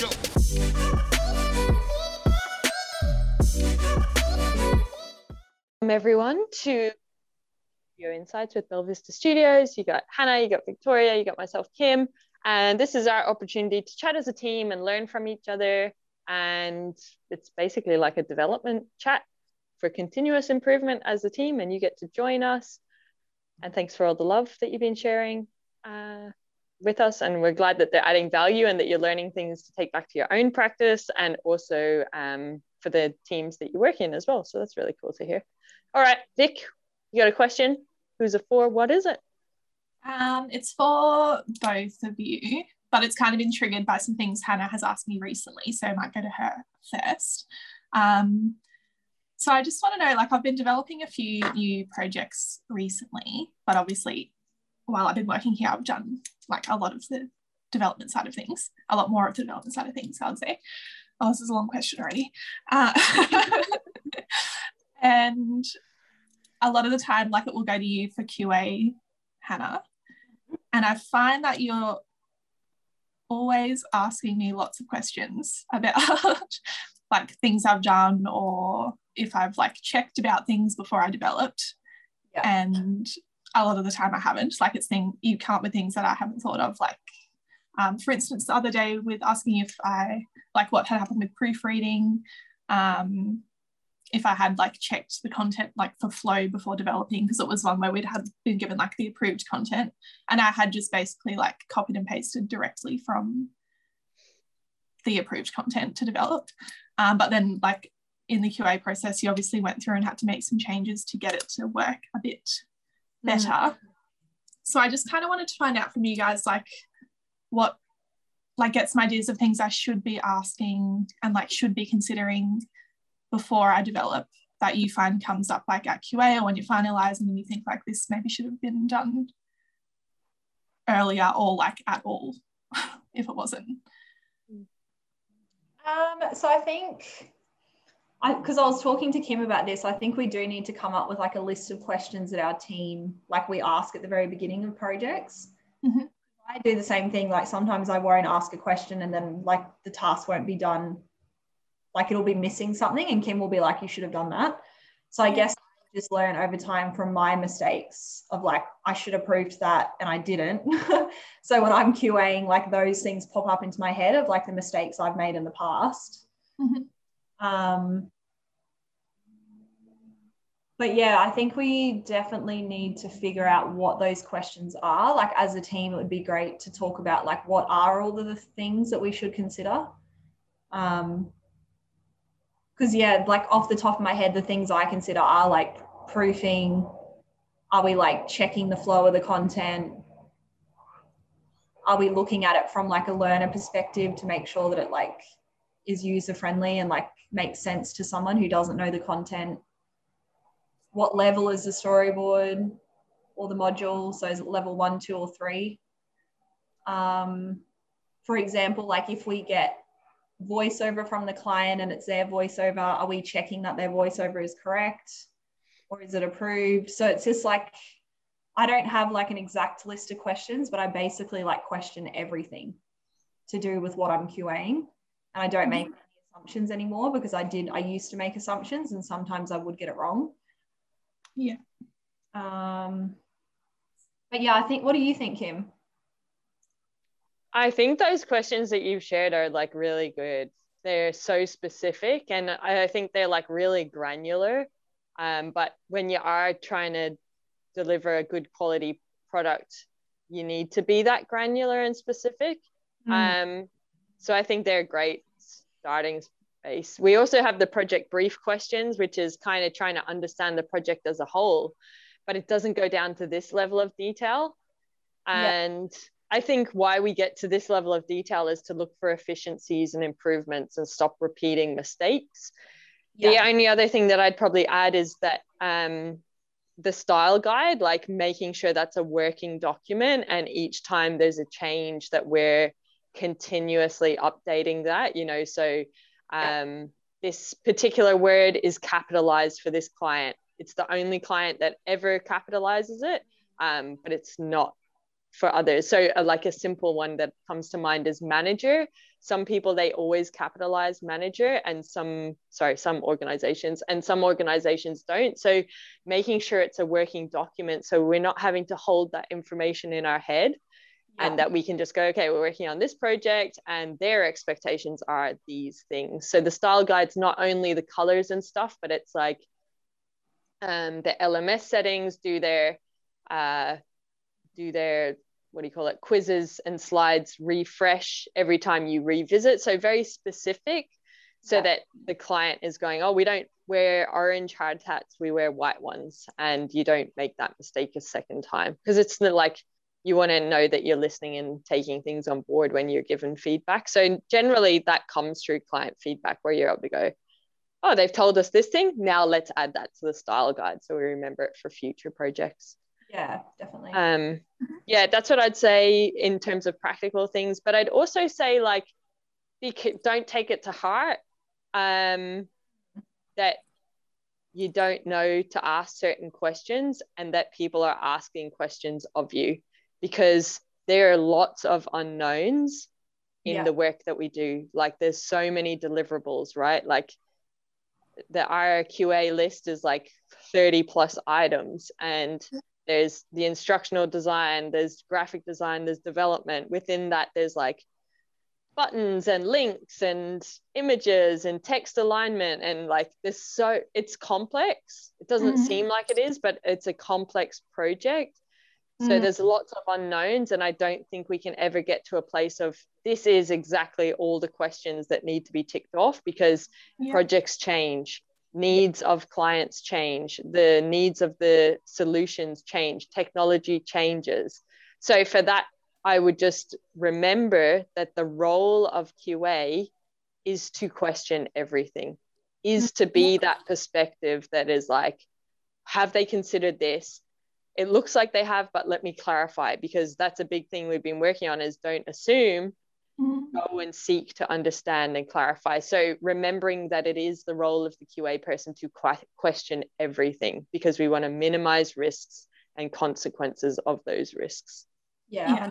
Welcome everyone to Your Insights with Bella Vista Studios. You got Hannah, you got Victoria, you got myself, Kim, and this is our opportunity to chat as a team and learn from each other. And it's basically like a development chat for continuous improvement as a team, and you get to join us. And thanks for all the love that you've been sharing uh, with us. And we're glad that they're adding value and that you're learning things to take back to your own practice and also um, for the teams that you work in as well. So that's really cool to hear. All right, Vic, you got a question? Who's it for? What is it? Um, it's for both of you, but it's kind of been triggered by some things Hannah has asked me recently. So I might go to her first. Um, so I just want to know like, I've been developing a few new projects recently, but obviously, while I've been working here, I've done like a lot of the development side of things, a lot more of the development side of things, I would say. Oh, this is a long question already. Uh, and a lot of the time, like it will go to you for QA, Hannah. And I find that you're always asking me lots of questions about like things I've done or if I've like checked about things before I developed. Yeah. And a lot of the time I haven't. Like it's thing you come up with things that I haven't thought of. Like um, for instance, the other day with asking if I like what had happened with proofreading, um, if I had like checked the content like for flow before developing, because it was one where we'd had been given like the approved content and I had just basically like copied and pasted directly from the approved content to develop. Um, but then like in the QA process, you obviously went through and had to make some changes to get it to work a bit better. Mm. So I just kind of wanted to find out from you guys like what like get some ideas of things I should be asking and like should be considering before I develop that you find comes up like at QA or when you're finalizing and you think like this maybe should have been done earlier or like at all if it wasn't? Um, so I think because I, I, was talking to Kim about this, I think we do need to come up with like a list of questions that our team like we ask at the very beginning of projects. Mm-hmm. I do the same thing. Like sometimes I won't ask a question and then like the task won't be done like it'll be missing something and Kim will be like, you should have done that. So I guess I just learn over time from my mistakes of like, I should have proved that and I didn't. so when I'm QAing, like those things pop up into my head of like the mistakes I've made in the past. Mm-hmm. Um, but yeah, I think we definitely need to figure out what those questions are. Like as a team, it would be great to talk about like what are all of the things that we should consider. Um, because yeah like off the top of my head the things i consider are like proofing are we like checking the flow of the content are we looking at it from like a learner perspective to make sure that it like is user friendly and like makes sense to someone who doesn't know the content what level is the storyboard or the module so is it level one two or three um, for example like if we get voiceover from the client and it's their voiceover, are we checking that their voiceover is correct or is it approved? So it's just like, I don't have like an exact list of questions, but I basically like question everything to do with what I'm QAing. And I don't make mm-hmm. any assumptions anymore because I did, I used to make assumptions and sometimes I would get it wrong. Yeah. Um, but yeah, I think, what do you think, Kim? I think those questions that you've shared are like really good. They're so specific and I think they're like really granular. Um, but when you are trying to deliver a good quality product, you need to be that granular and specific. Mm. Um, so I think they're great starting space. We also have the project brief questions, which is kind of trying to understand the project as a whole, but it doesn't go down to this level of detail. And yeah I think why we get to this level of detail is to look for efficiencies and improvements and stop repeating mistakes. Yeah. The only other thing that I'd probably add is that um, the style guide, like making sure that's a working document, and each time there's a change that we're continuously updating that, you know, so um, this particular word is capitalized for this client. It's the only client that ever capitalizes it, um, but it's not for others. So, uh, like a simple one that comes to mind is manager. Some people they always capitalize manager, and some sorry, some organizations and some organizations don't. So, making sure it's a working document, so we're not having to hold that information in our head. Yeah. And that we can just go, okay, we're working on this project, and their expectations are these things. So the style guide's not only the colors and stuff, but it's like um, the LMS settings do their uh, do their what do you call it quizzes and slides refresh every time you revisit so very specific so yeah. that the client is going oh we don't wear orange hard hats we wear white ones and you don't make that mistake a second time because it's the, like you want to know that you're listening and taking things on board when you're given feedback. So generally that comes through client feedback where you're able to go oh they've told us this thing now let's add that to the style guide so we remember it for future projects. Yeah definitely. Um yeah that's what i'd say in terms of practical things but i'd also say like don't take it to heart um that you don't know to ask certain questions and that people are asking questions of you because there are lots of unknowns in yeah. the work that we do. Like there's so many deliverables right? Like the RQA list is like 30 plus items and there's the instructional design there's graphic design there's development. Within that there's like buttons and links and images and text alignment and like this so it's complex. It doesn't mm-hmm. seem like it is but it's a complex project so mm. there's lots of unknowns and i don't think we can ever get to a place of this is exactly all the questions that need to be ticked off because yeah. projects change needs of clients change the needs of the solutions change technology changes so for that i would just remember that the role of qa is to question everything is to be that perspective that is like have they considered this it looks like they have but let me clarify because that's a big thing we've been working on is don't assume mm-hmm. go and seek to understand and clarify. So remembering that it is the role of the QA person to question everything because we want to minimize risks and consequences of those risks. Yeah.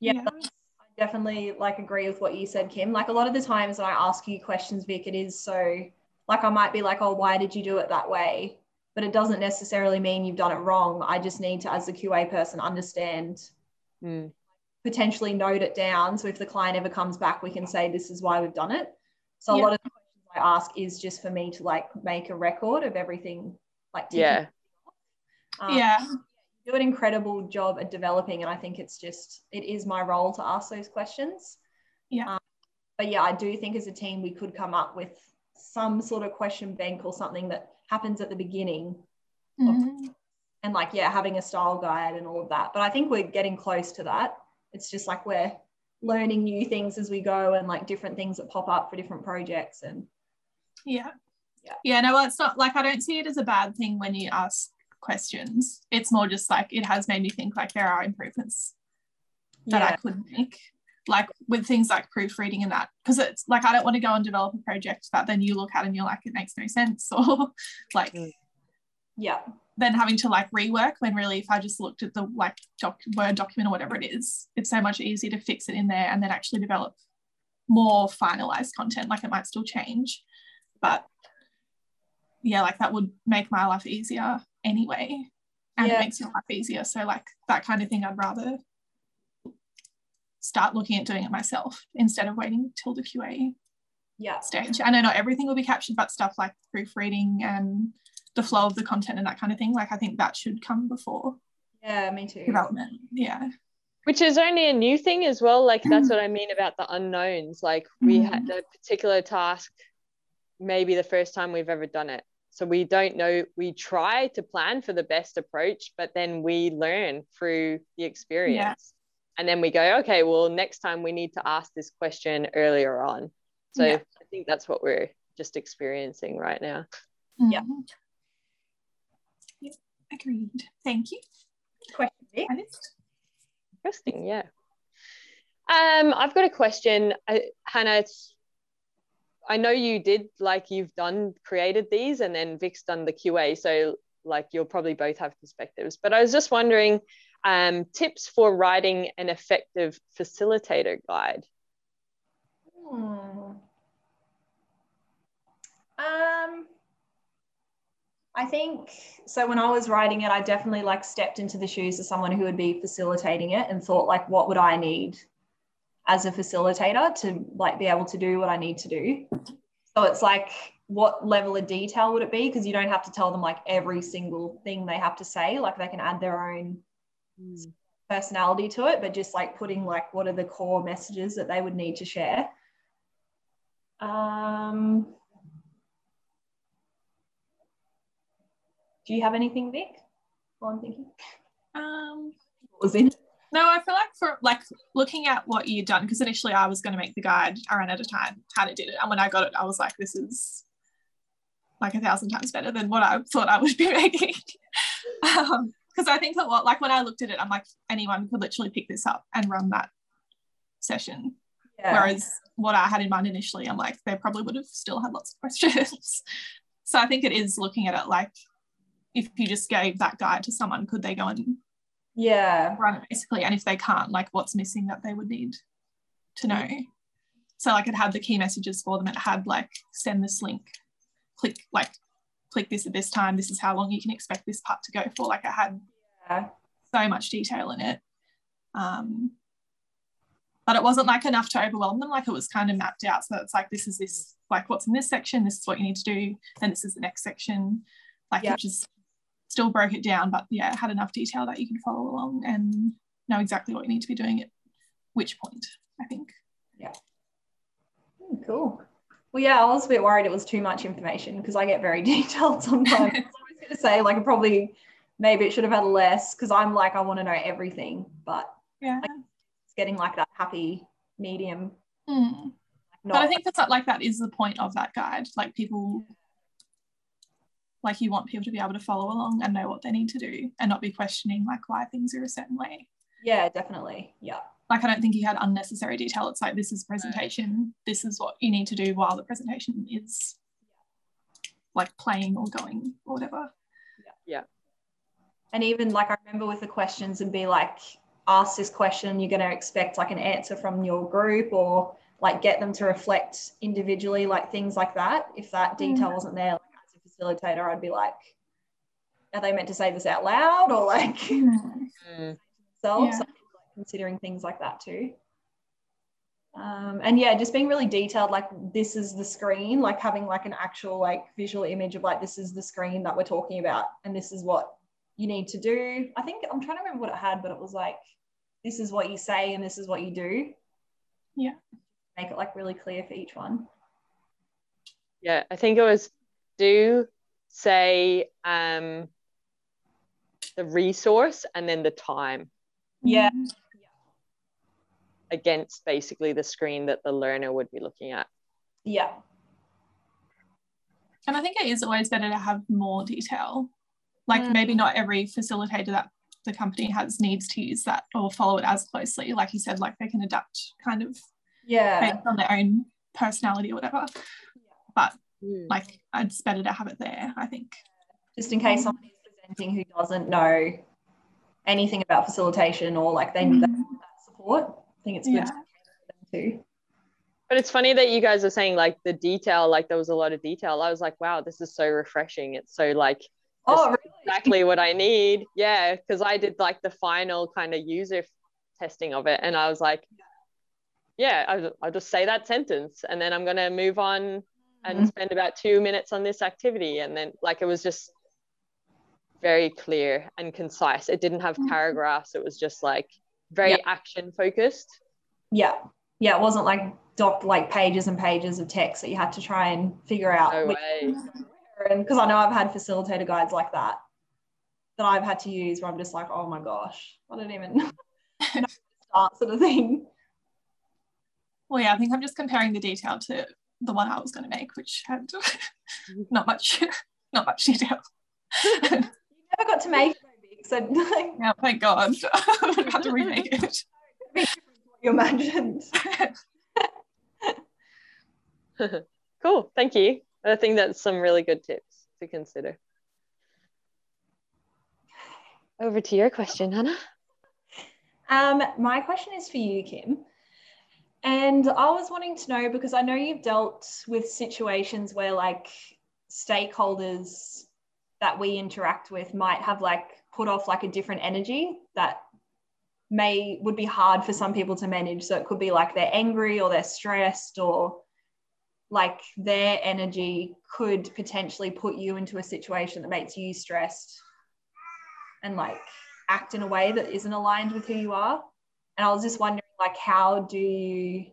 Yeah. yeah. I definitely like agree with what you said, Kim. Like a lot of the times when I ask you questions, Vic, it is so like I might be like, oh, why did you do it that way? But it doesn't necessarily mean you've done it wrong. I just need to, as a QA person, understand mm potentially note it down. So if the client ever comes back, we can say this is why we've done it. So yeah. a lot of the questions I ask is just for me to like make a record of everything. Like yeah, um, yeah. Do an incredible job at developing, and I think it's just it is my role to ask those questions. Yeah. Um, but yeah, I do think as a team we could come up with some sort of question bank or something that happens at the beginning. Mm-hmm. Of, and like yeah, having a style guide and all of that. But I think we're getting close to that it's just like we're learning new things as we go and like different things that pop up for different projects and yeah yeah yeah no well it's not like i don't see it as a bad thing when you ask questions it's more just like it has made me think like there are improvements that yeah. i could make like with things like proofreading and that because it's like i don't want to go and develop a project that then you look at and you're like it makes no sense or like mm. yeah then having to like rework when really if I just looked at the like doc, Word document or whatever it is, it's so much easier to fix it in there and then actually develop more finalized content. Like it might still change, but yeah, like that would make my life easier anyway. And yeah. it makes your life easier. So like that kind of thing, I'd rather start looking at doing it myself instead of waiting till the QA yeah. stage. I know not everything will be captured, but stuff like proofreading and the flow of the content and that kind of thing. Like I think that should come before. Yeah, me too. Development. Yeah. Which is only a new thing as well. Like that's what I mean about the unknowns. Like we mm. had a particular task, maybe the first time we've ever done it. So we don't know. We try to plan for the best approach, but then we learn through the experience. Yeah. And then we go, okay, well, next time we need to ask this question earlier on. So yeah. I think that's what we're just experiencing right now. Yeah. Mm-hmm. Agreed. Thank you. Question. Interesting. Yeah. Um, I've got a question, uh, Hannah. I know you did like you've done created these, and then Vic's done the QA. So like you'll probably both have perspectives. But I was just wondering, Um, tips for writing an effective facilitator guide. Hmm. Um, I think so. When I was writing it, I definitely like stepped into the shoes of someone who would be facilitating it and thought like, what would I need as a facilitator to like be able to do what I need to do. So it's like, what level of detail would it be? Because you don't have to tell them like every single thing they have to say. Like they can add their own mm. personality to it, but just like putting like what are the core messages that they would need to share. Um, do you have anything, Vic? While I'm thinking. Um, what was in? No, I feel like for like looking at what you'd done, because initially I was going to make the guide, I ran out of time, kind of did it. And when I got it, I was like, this is like a thousand times better than what I thought I would be making. Because I think a lot, like when I looked at it, I'm like, anyone could literally pick this up and run that session. Yeah. Whereas what I had in mind initially, I'm like, they probably would have still had lots of questions. so I think it is looking at it like, if you just gave that guide to someone, could they go and yeah run it basically and if they can't like what's missing that they would need to know mm-hmm. so like it had the key messages for them it had like send this link click like click this at this time this is how long you can expect this part to go for like it had yeah. so much detail in it um but it wasn't like enough to overwhelm them like it was kind of mapped out so it's like this is this like what's in this section this is what you need to do then this is the next section like yeah. which is still broke it down, but yeah, it had enough detail that you can follow along and know exactly what you need to be doing at which point, I think. Yeah. Mm, cool. Well, yeah, I was a bit worried it was too much information because I get very detailed sometimes. I was going to say, like, probably maybe it should have had less because I'm like, I want to know everything, but yeah, like, it's getting like that happy medium. Mm. Like, but I think that's like that is the point of that guide. Like people like you want people to be able to follow along and know what they need to do and not be questioning like why things are a certain way yeah definitely yeah like i don't think you had unnecessary detail it's like this is presentation this is what you need to do while the presentation is like playing or going or whatever yeah yeah and even like i remember with the questions and be like ask this question you're going to expect like an answer from your group or like get them to reflect individually like things like that if that detail mm. wasn't there like as a facilitator, I'd be like, are they meant to say this out loud or like mm. themselves? Yeah. So considering things like that too. Um, and yeah, just being really detailed, like this is the screen, like having like an actual like visual image of like this is the screen that we're talking about, and this is what you need to do. I think I'm trying to remember what it had, but it was like this is what you say and this is what you do. Yeah. Make it like really clear for each one. Yeah, I think it was do say um, the resource and then the time. Yeah. Against basically the screen that the learner would be looking at. Yeah. And I think it is always better to have more detail. Like mm. maybe not every facilitator that the company has needs to use that or follow it as closely. Like you said, like they can adapt kind of yeah based on their own personality or whatever. Yeah. But mm. like it's better to have it there i think just in case someone is presenting who doesn't know anything about facilitation or like they need mm. that support i think it's good yeah. to too but it's funny that you guys are saying like the detail like there was a lot of detail i was like wow this is so refreshing it's so like oh really? exactly what i need yeah because i did like the final kind of user testing of it and i was like yeah I'll, I'll just say that sentence and then i'm going to move on and mm-hmm. spend about two minutes on this activity and then like it was just very clear and concise it didn't have mm-hmm. paragraphs it was just like very yeah. action focused yeah yeah it wasn't like doc like pages and pages of text that you had to try and figure out no way. and because i know i've had facilitator guides like that that i've had to use where i'm just like oh my gosh i don't even start sort of thing well yeah i think i'm just comparing the detail to the one I was going to make, which had not much, not much detail. you never got to make it, so like, yeah, thank God, I had to remake it. you imagined. cool, thank you. I think that's some really good tips to consider. Over to your question, Hannah. Um, my question is for you, Kim. And I was wanting to know because I know you've dealt with situations where like stakeholders that we interact with might have like put off like a different energy that may would be hard for some people to manage. So it could be like they're angry or they're stressed or like their energy could potentially put you into a situation that makes you stressed and like act in a way that isn't aligned with who you are. And I was just wondering like how do you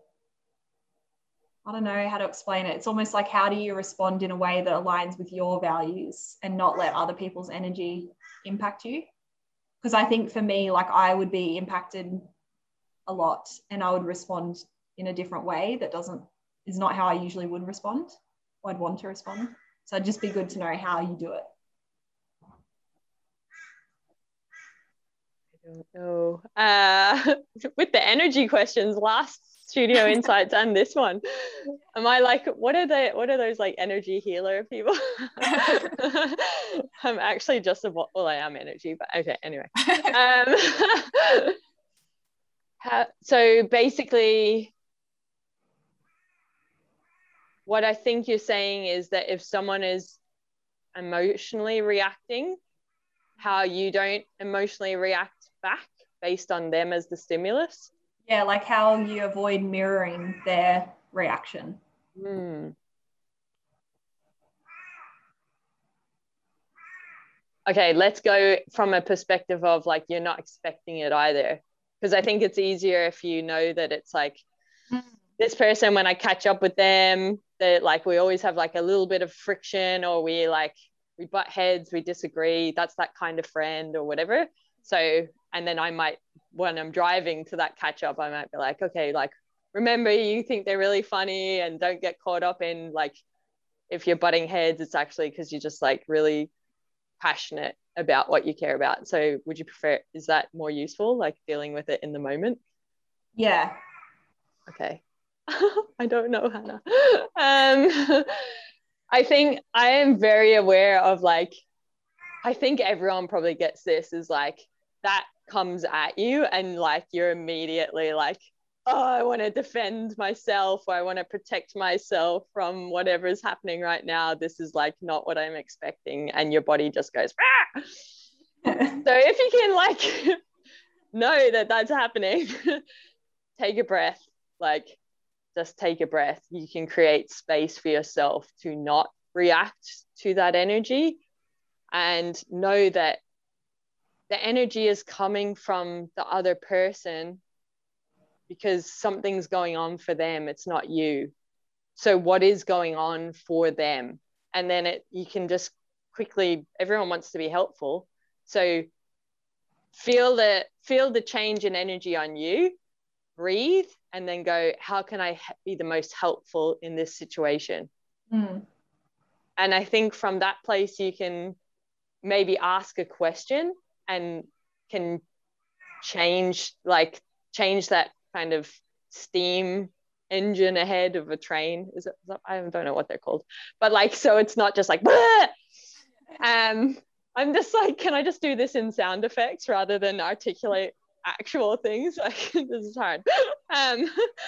I don't know how to explain it. It's almost like how do you respond in a way that aligns with your values and not let other people's energy impact you? Because I think for me, like I would be impacted a lot and I would respond in a different way that doesn't is not how I usually would respond. Or I'd want to respond. So it'd just be good to know how you do it. I don't know. Uh, with the energy questions, last studio insights and this one. Am i like what are they what are those like energy healer people? I'm actually just a well i am energy but okay anyway. Um so basically what i think you're saying is that if someone is emotionally reacting how you don't emotionally react back based on them as the stimulus yeah, like how you avoid mirroring their reaction. Hmm. Okay, let's go from a perspective of like you're not expecting it either. Because I think it's easier if you know that it's like mm. this person, when I catch up with them, that like we always have like a little bit of friction or we like we butt heads, we disagree. That's that kind of friend or whatever. So, and then I might when I'm driving to that catch up, I might be like, okay, like remember you think they're really funny and don't get caught up in like if you're butting heads, it's actually because you're just like really passionate about what you care about. So would you prefer is that more useful, like dealing with it in the moment? Yeah. Okay. I don't know, Hannah. Um I think I am very aware of like I think everyone probably gets this is like that comes at you and like you're immediately like oh i want to defend myself or i want to protect myself from whatever is happening right now. This is like not what i'm expecting and your body just goes ah! so if you can like know that that's happening take a breath. Like just take a breath. You can create space for yourself to not react to that energy and know that the energy is coming from the other person because something's going on for them. It's not you. So what is going on for them? And then it you can just quickly everyone wants to be helpful. So feel the feel the change in energy on you. Breathe and then go how can i be the most helpful in this situation? Mm. and i think from that place you can maybe ask a question and can change like change that kind of steam engine ahead of a train. Is it, is that, i don't know what they're called. But like so it's not just like um i'm just like can i just do this in sound effects rather than articulate actual things? Like this is hard. Um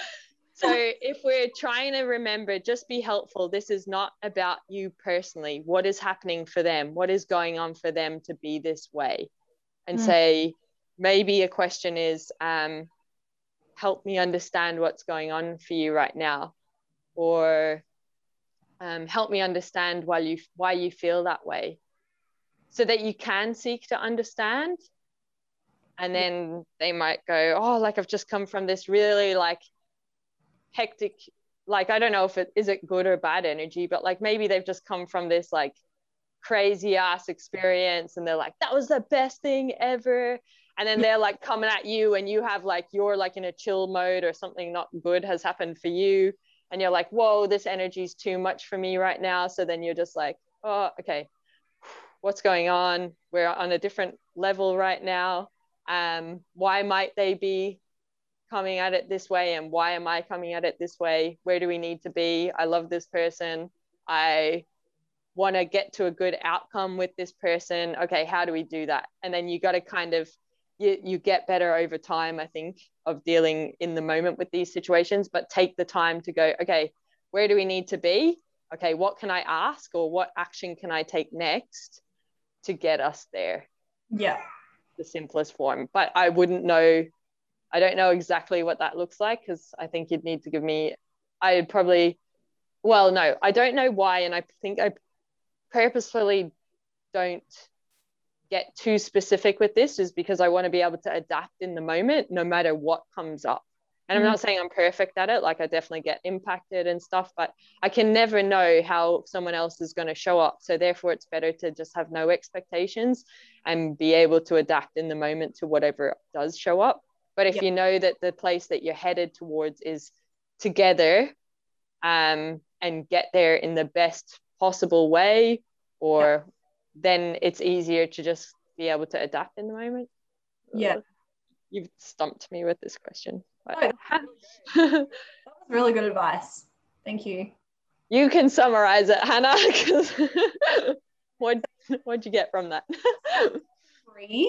so if we're trying to remember just be helpful. This is not about you personally. What is happening for them? What is going on for them to be this way and mm. say maybe a question is um, help me understand what's going on for you right now. Or um, help me understand why you why you feel that way. So that you can seek to understand. And then they might go oh like i've just come from this really like hectic like i don't know if it is it good or bad energy but like maybe they've just come from this like crazy ass experience and they're like that was the best thing ever. And then they're like coming at you and you have like you're like in a chill mode or something not good has happened for you and you're like whoa this energy is too much for me right now. So then you're just like oh okay. What's going on? We're on a different level right now. Um why might they be coming at it this way and why am i coming at it this way? Where do we need to be? I love this person. I want to get to a good outcome with this person okay how do we do that and then you got to kind of you, you get better over time, I think, of dealing in the moment with these situations, but take the time to go, okay, where do we need to be? Okay, what can I ask or what action can I take next to get us there? Yeah. The simplest form. But I wouldn't know, I don't know exactly what that looks like because I think you'd need to give me, I'd probably, well, no, I don't know why. And I think I purposefully don't get too specific with this is because I want to be able to adapt in the moment no matter what comes up. And I'm not mm. saying I'm perfect at it, like I definitely get impacted and stuff, but I can never know how someone else is going to show up. So therefore it's better to just have no expectations and be able to adapt in the moment to whatever does show up. But if yep. you know that the place that you're headed towards is together um, and get there in the best possible way or yep then it's easier to just be able to adapt in the moment. Yeah. You've stumped me with this question. But... that was really good advice. Thank you. You can summarize it, Hannah, because what what'd you get from that? Breathe.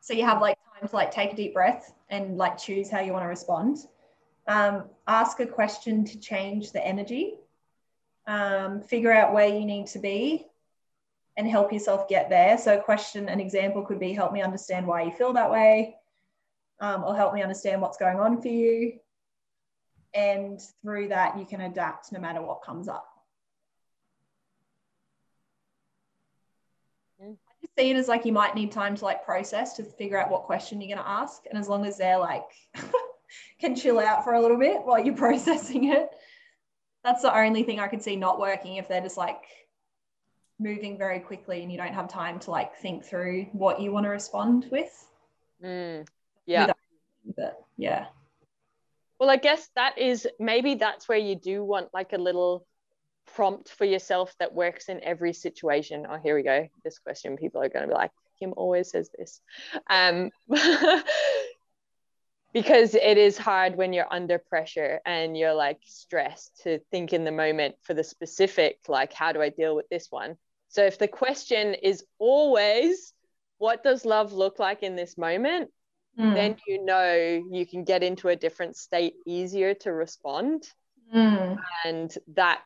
So you have like time to like take a deep breath and like choose how you want to respond. Um, ask a question to change the energy. Um, figure out where you need to be and help yourself get there. So, a question, an example could be help me understand why you feel that way, um, or help me understand what's going on for you. And through that, you can adapt no matter what comes up. Mm. I just see it as like you might need time to like process to figure out what question you're going to ask. And as long as they're like, can chill out for a little bit while you're processing it, that's the only thing I could see not working if they're just like, moving very quickly and you don't have time to like think through what you want to respond with. Mm, yeah. But yeah. Well, I guess that is maybe that's where you do want like a little prompt for yourself that works in every situation. Oh, here we go. This question, people are going to be like, Kim always says this. Um, because it is hard when you're under pressure and you're like stressed to think in the moment for the specific, like, how do I deal with this one? So if the question is always, what does love look like in this moment? Mm. Then you know you can get into a different state easier to respond. Mm. And that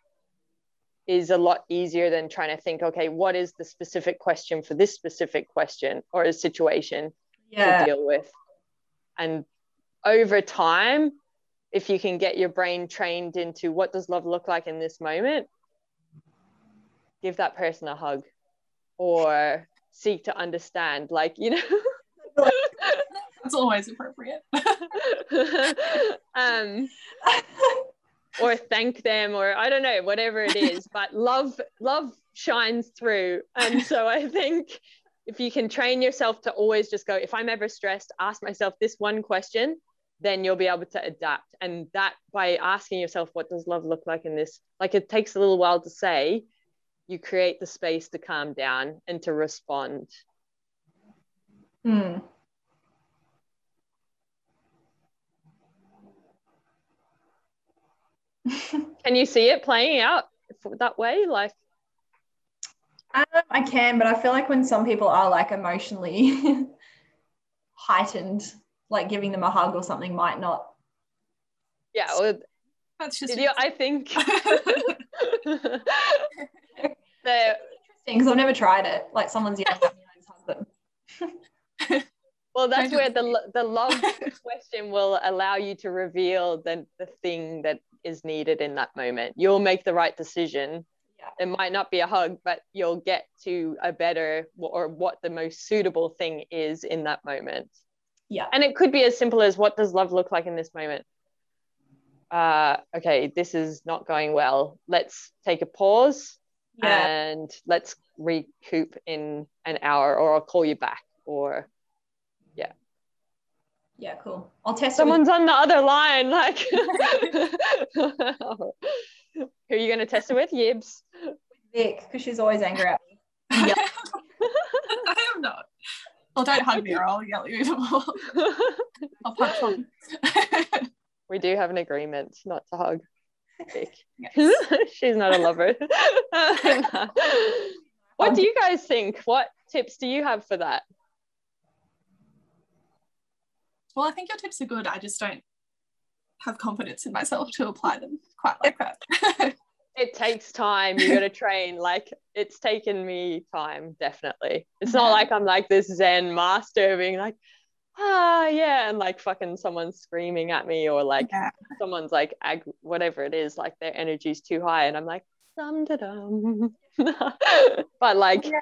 is a lot easier than trying to think, okay, what is the specific question for this specific question or a situation yeah. to deal with? And over time, if you can get your brain trained into what does love look like in this moment, give that person a hug or seek to understand like you know. That's always appropriate. Um or thank them or i don't know whatever it is but love love shines through. And so i think if you can train yourself to always just go if i'm ever stressed ask myself this one question then you'll be able to adapt and that by asking yourself what does love look like in this like it takes a little while to say you create the space to calm down and to respond. Mm. can you see it playing out that way? Like, um, I can, but I feel like when some people are like emotionally heightened, like giving them a hug or something might not. Yeah, well, that's just. I think. So interesting because I've never tried it. Like someone's young husband. well, that's where the the love question will allow you to reveal the the thing that is needed in that moment. You'll make the right decision. Yeah. It might not be a hug, but you'll get to a better or what the most suitable thing is in that moment. Yeah. And it could be as simple as what does love look like in this moment? Uh, okay, this is not going well. Let's take a pause yeah. and let's recoup in an hour or I'll call you back or yeah. Yeah, cool. I'll test Someone's with- on the other line. Like who are you gonna test it with? Yibs. Vic, because she's always angry at me. I am not. Well, don't hug me or I'll yell at you even more. I'll punch on. we do have an agreement not to hug. She's not a lover. what do you guys think? What tips do you have for that? Well, I think your tips are good. I just don't have confidence in myself to apply them quite like that. It takes time. You got to train. Like it's taken me time, definitely. It's not like I'm like this Zen master being like, ah, yeah, and like fucking someone's screaming at me or like yeah. someone's like ag- whatever it is, like their energy's too high, and I'm like dum da dum. but like Yeah.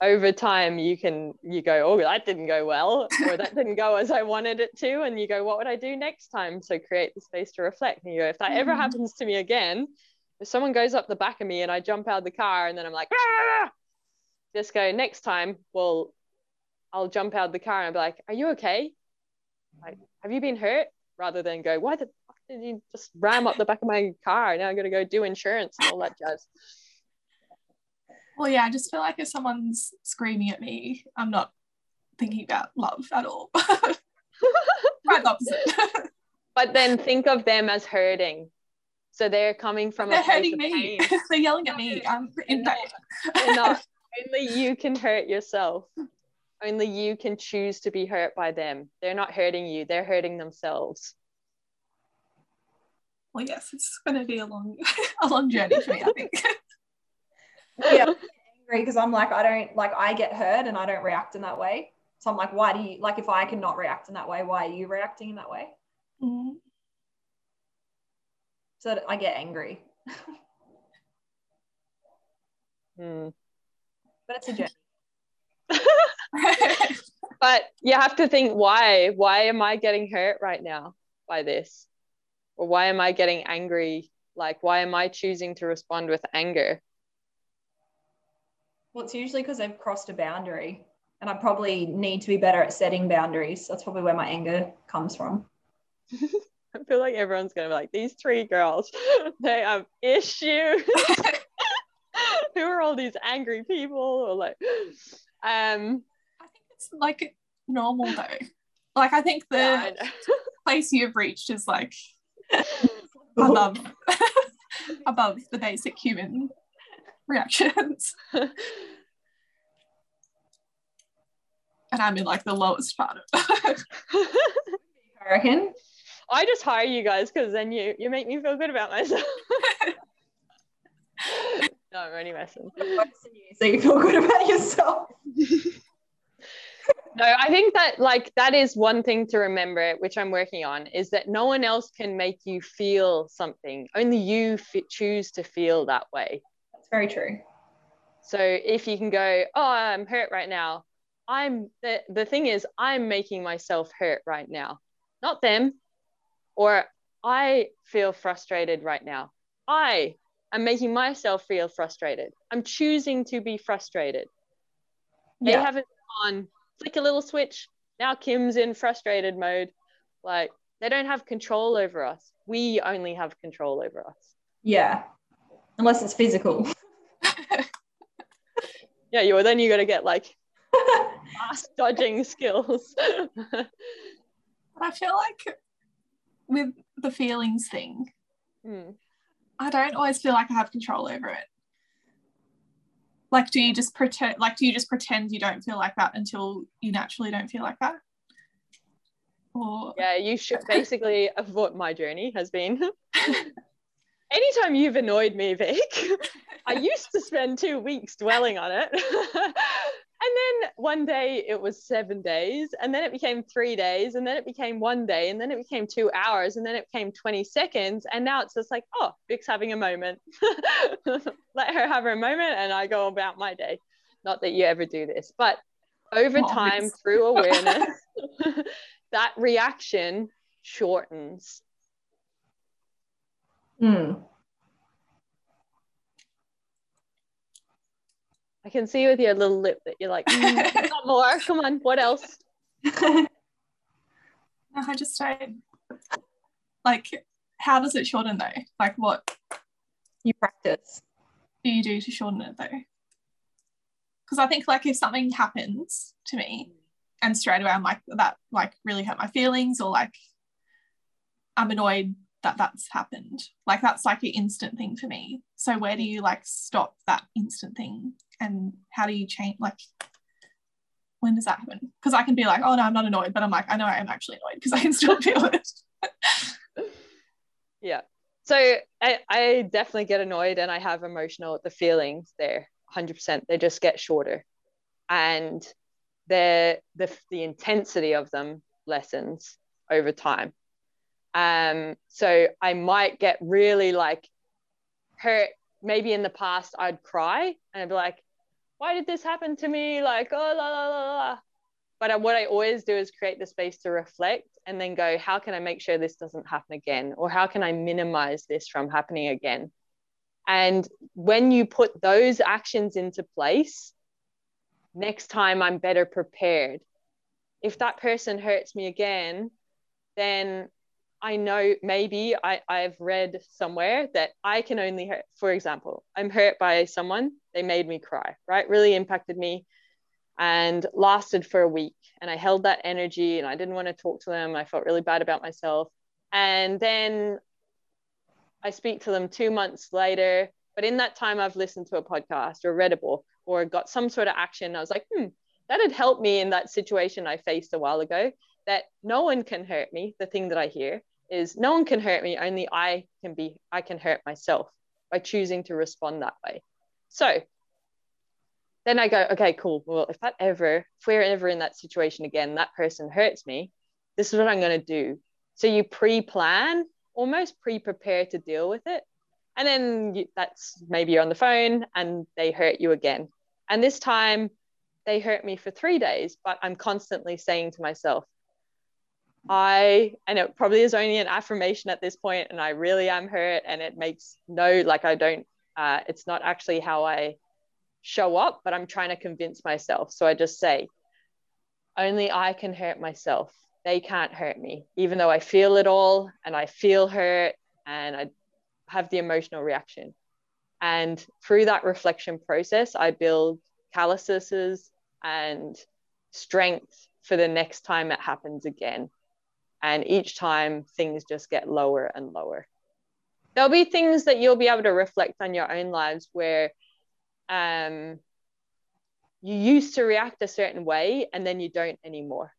over time, you can you go, oh, that didn't go well, or that didn't go as I wanted it to, and you go, what would I do next time? So create the space to reflect. And you go, if that ever Mhm. happens to me again, if someone goes up the back of me and I jump out of the car and then I'm like, ah! just go next time. Well, I'll jump out of the car and I'll be like, are you okay? Like, have you been hurt? Rather than go, why the fuck did you just ram up the back of my car? Now I'm gonna go do insurance and all that jazz. Well, yeah, I just feel like if someone's screaming at me, I'm not thinking about love at all. Quite the opposite. But then think of them as hurting. So they're coming from They're a place hurting of me. pain. They're yelling at me. I'm in pain. They're not. Only you can hurt yourself. Only you can choose to be hurt by them. They're not hurting you, they're hurting themselves. Well, yes, it's going to be a long, a long journey for me. I think. yeah, angry because I'm like, I don't like I get hurt and I don't react in that way. So I'm like, why do you like if I cannot react in that way, why are you reacting in that way? Mm. So that I get angry. Hmm. But it's a journey. But you have to think why? Why am I getting hurt right now by this? Or why am I getting angry? Like, why am I choosing to respond with anger? Well, it's usually because I've crossed a boundary and I probably need to be better at setting boundaries. That's probably where my anger comes from. I feel like everyone's gonna be like, these three girls, they have issues. Who are all these angry people? Or like, um, I think it's like normal though. Like I think the yeah, I place you've reached is like above above the basic human reactions. and I'm in like the lowest part of it. I reckon. I just hire you guys because then you you make me feel good about myself. no, I'm only messing. So you feel good about yourself. No, I think that like that is one thing to remember, which I'm working on, is that no one else can make you feel something. Only you f- choose to feel that way. That's very true. So if you can go, oh, I'm hurt right now. I'm the the thing is, I'm making myself hurt right now, not them. Or I feel frustrated right now. I am making myself feel frustrated. I'm choosing to be frustrated. They Yeah. haven't gone flick a little switch. Now Kim's in frustrated mode. Like they don't have control over us. We only have control over us. Yeah. Unless it's physical. Yeah, you then you got to get like fast dodging skills. I feel like with the feelings thing, Hmm. I don't always feel like I have control over it. Like, do you just pretend? Like, do you just pretend you don't feel like that until you naturally don't feel like that? Or Yeah, you should basically of what my journey has been. Anytime you've annoyed me, Vic, I used to spend two weeks dwelling on it. And then one day it was seven days, and then it became three days, and then it became one day, and then it became two hours, and then it became 20 seconds. And now it's just like, oh, Vic's having a moment. Let her have her moment, and I go about my day. Not that you ever do this, but over Oh, time, Vic's- through awareness, that reaction shortens. Hmm. I can see with your little lip that you're like, mm, not more. Come on, what else? No, I just don't like. How does it shorten though? Like, what you practice. do you do to shorten it though? Because I think like if something happens to me and straight away I'm like that like really hurt my feelings or like I'm annoyed that that's happened. Like that's like an instant thing for me. So where do you like stop that instant thing and how do you change like when does that happen? Because I can be like, oh no, I'm not annoyed, but I'm like, I know I am actually annoyed because I can still feel it. yeah. So I, I definitely get annoyed and I have emotional the feelings there 100%. They just get shorter. And the the the intensity of them lessens over time. Um, so I might get really like hurt. Maybe in the past I'd cry and I'd be like, why did this happen to me? Like, oh, la, la, la, la. But uh, what I always do is create the space to reflect and then go, how can I make sure this doesn't happen again? Or how can I minimize this from happening again? And when you put those actions into place, next time I'm better prepared. If that person hurts me again, then I know maybe I, I've read somewhere that I can only hurt, for example, I'm hurt by someone, they made me cry, right? Really impacted me and lasted for a week. And I held that energy and I didn't want to talk to them. I felt really bad about myself. And then I speak to them two months later. But in that time, I've listened to a podcast or read a book or got some sort of action. I was like, hmm, that had helped me in that situation I faced a while ago. That no one can hurt me. The thing that I hear is no one can hurt me only i can be i can hurt myself by choosing to respond that way. So then i go okay cool. Well if that ever if we're ever in that situation again that person hurts me this is what i'm going to do. So you pre-plan almost pre-prepare to deal with it. And then you, that's maybe you're on the phone and they hurt you again. And this time they hurt me for three days but i'm constantly saying to myself I, and it probably is only an affirmation at this point, and I really am hurt, and it makes no, like, I don't, uh, it's not actually how I show up, but I'm trying to convince myself. So I just say, only I can hurt myself. They can't hurt me, even though I feel it all and I feel hurt and I have the emotional reaction. And through that reflection process, I build calluses and strength for the next time it happens again. And each time things just get lower and lower. There'll be things that you'll be able to reflect on your own lives where um, you used to react a certain way and then you don't anymore.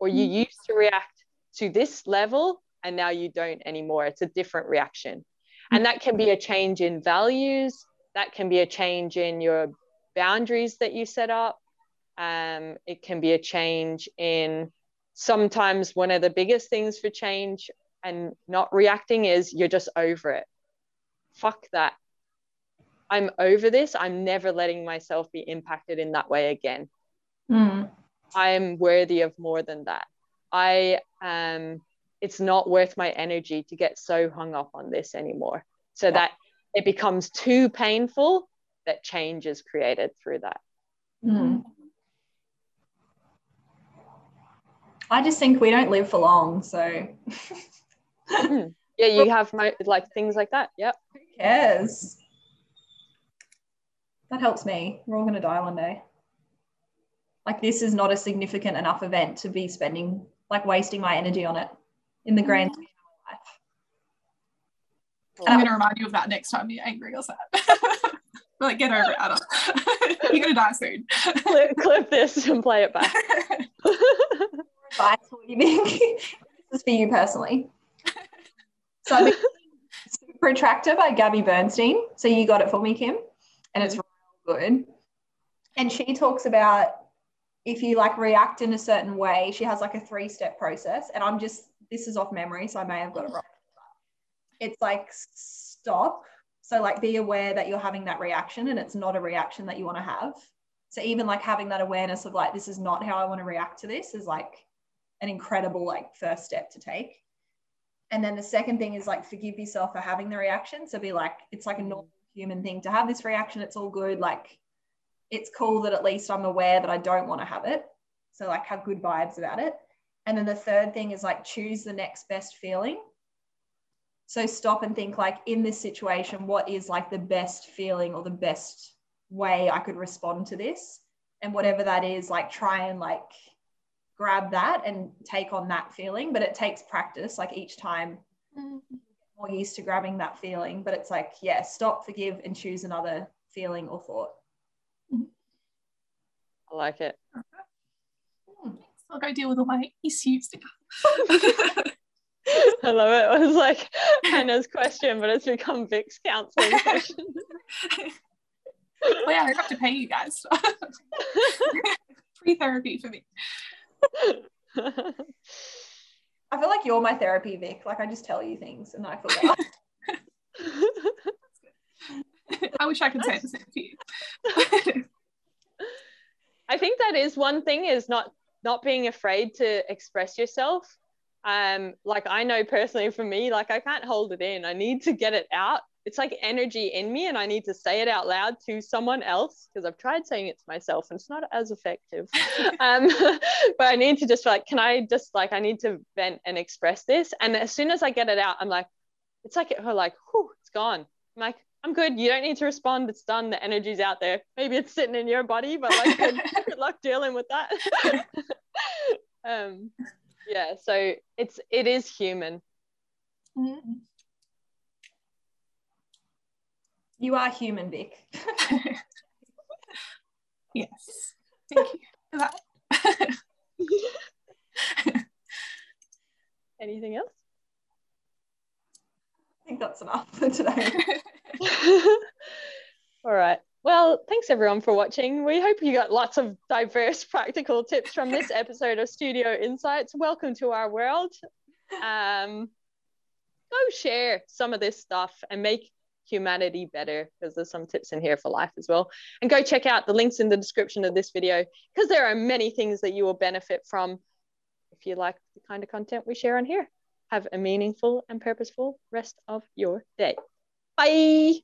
Or you mm. used to react to this level and now you don't anymore. It's a different reaction. And that can be a change in values, that can be a change in your boundaries that you set up. Um, it can be a change in sometimes one of the biggest things for change and not reacting is you're just over it. Fuck that. I'm over this. I'm never letting myself be impacted in that way again. Mm. I'm worthy of more than that. I um it's not worth my energy to get so hung up on this anymore. So yeah. that it becomes too painful that change is created through that. Mm. I just think we don't live for long. So, hmm. yeah, you have mo- like things like that. Yep. Who cares? That helps me. We're all going to die one day. Like, this is not a significant enough event to be spending, like, wasting my energy on it in the grand scheme of life. I'm going to remind you of that next time you're angry or sad. like, get over it, Adam. you're going to die soon. clip, clip this and play it back advice you think this is for you personally. So been Super Attractor by Gabby Bernstein. So you got it for me, Kim, and it's mm-hmm. real good. And she talks about if you like react in a certain way, she has like a three step process. And I'm just, this is off memory, so I may have got it wrong. It's like stop. So, like, be aware that you're having that reaction and it's not a reaction that you want to have. So, even like having that awareness of like, this is not how I want to react to this is like an incredible like first step to take. And then the second thing is like forgive yourself for having the reaction. So be like, it's like a normal human thing to have this reaction. It's all good. Like it's cool that at least I'm aware that I don't want to have it. So like have good vibes about it. And then the third thing is like choose the next best feeling. So stop and think like in this situation, what is like the best feeling or the best way I could respond to this? And whatever that is, like try and like grab that and take on that feeling but it takes practice like each time mm-hmm. more used to grabbing that feeling but it's like yeah stop forgive and choose another feeling or thought i like it I'll go deal with all my issues. I love it. It was like Hannah's question, but it's become Vic's counseling question. well, yeah, I have to pay you guys. Free therapy for me. I feel like you're my therapy, Vic. Like I just tell you things and I feel better. I wish I could say the same to you. I think that is one thing is not not being afraid to express yourself. Um, like I know personally for me, like I can't hold it in. I need to get it out. It's like energy in me, and I need to say it out loud to someone else because I've tried saying it to myself and it's not as effective. um, but I need to just like, can I just like I need to vent and express this? And as soon as I get it out, I'm like, it's like it, like, whew, it's gone. I'm like, I'm good. You don't need to respond. It's done. The energy's out there. Maybe it's sitting in your body, but like good, good luck dealing with that. um, yeah. So it's it is human. Mm-hmm. You are human, Vic. yes. Thank you for that. Anything else? I think that's enough for today. All right. Well, thanks everyone for watching. We hope you got lots of diverse practical tips from this episode of Studio Insights. Welcome to our world. Um, go share some of this stuff and make humanity better because there's some tips in here for life as well. And go check out the links in the description of this video because there are many things that you will benefit from if you like the kind of content we share on here. Have a meaningful and purposeful rest of your day. Bye.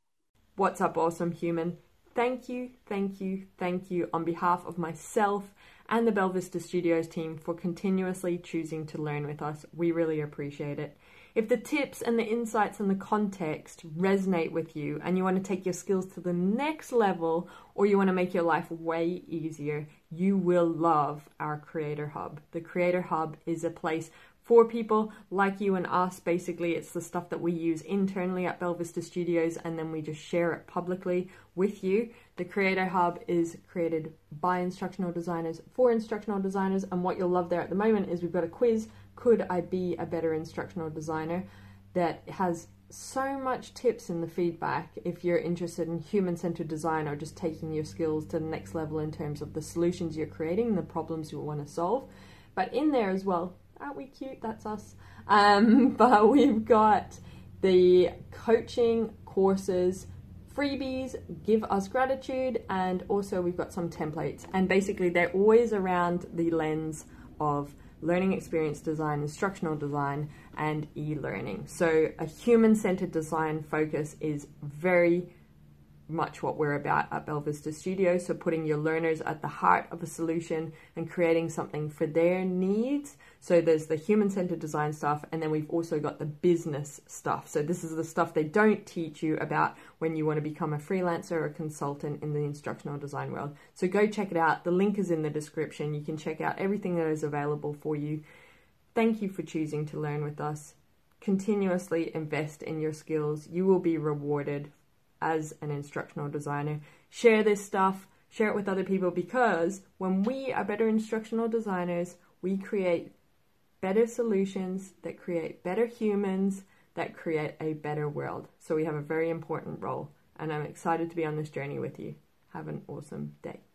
What's up, awesome human? Thank you, thank you, thank you on behalf of myself and the Belvista Studios team for continuously choosing to learn with us. We really appreciate it. If the tips and the insights and the context resonate with you and you want to take your skills to the next level or you want to make your life way easier, you will love our Creator Hub. The Creator Hub is a place for people like you and us. Basically, it's the stuff that we use internally at Belvista Studios and then we just share it publicly with you. The Creator Hub is created by instructional designers for instructional designers, and what you'll love there at the moment is we've got a quiz Could I Be a Better Instructional Designer? that has so much tips in the feedback if you're interested in human centered design or just taking your skills to the next level in terms of the solutions you're creating, the problems you want to solve. But in there as well, aren't we cute? That's us. Um, but we've got the coaching courses, freebies, give us gratitude, and also we've got some templates. And basically, they're always around the lens of learning experience design, instructional design, and e learning. So, a human centered design focus is very much what we're about at Belvista Studio. So, putting your learners at the heart of a solution and creating something for their needs. So, there's the human centered design stuff, and then we've also got the business stuff. So, this is the stuff they don't teach you about when you want to become a freelancer or a consultant in the instructional design world. So, go check it out. The link is in the description. You can check out everything that is available for you. Thank you for choosing to learn with us. Continuously invest in your skills. You will be rewarded as an instructional designer. Share this stuff, share it with other people because when we are better instructional designers, we create better solutions that create better humans that create a better world. So we have a very important role, and I'm excited to be on this journey with you. Have an awesome day.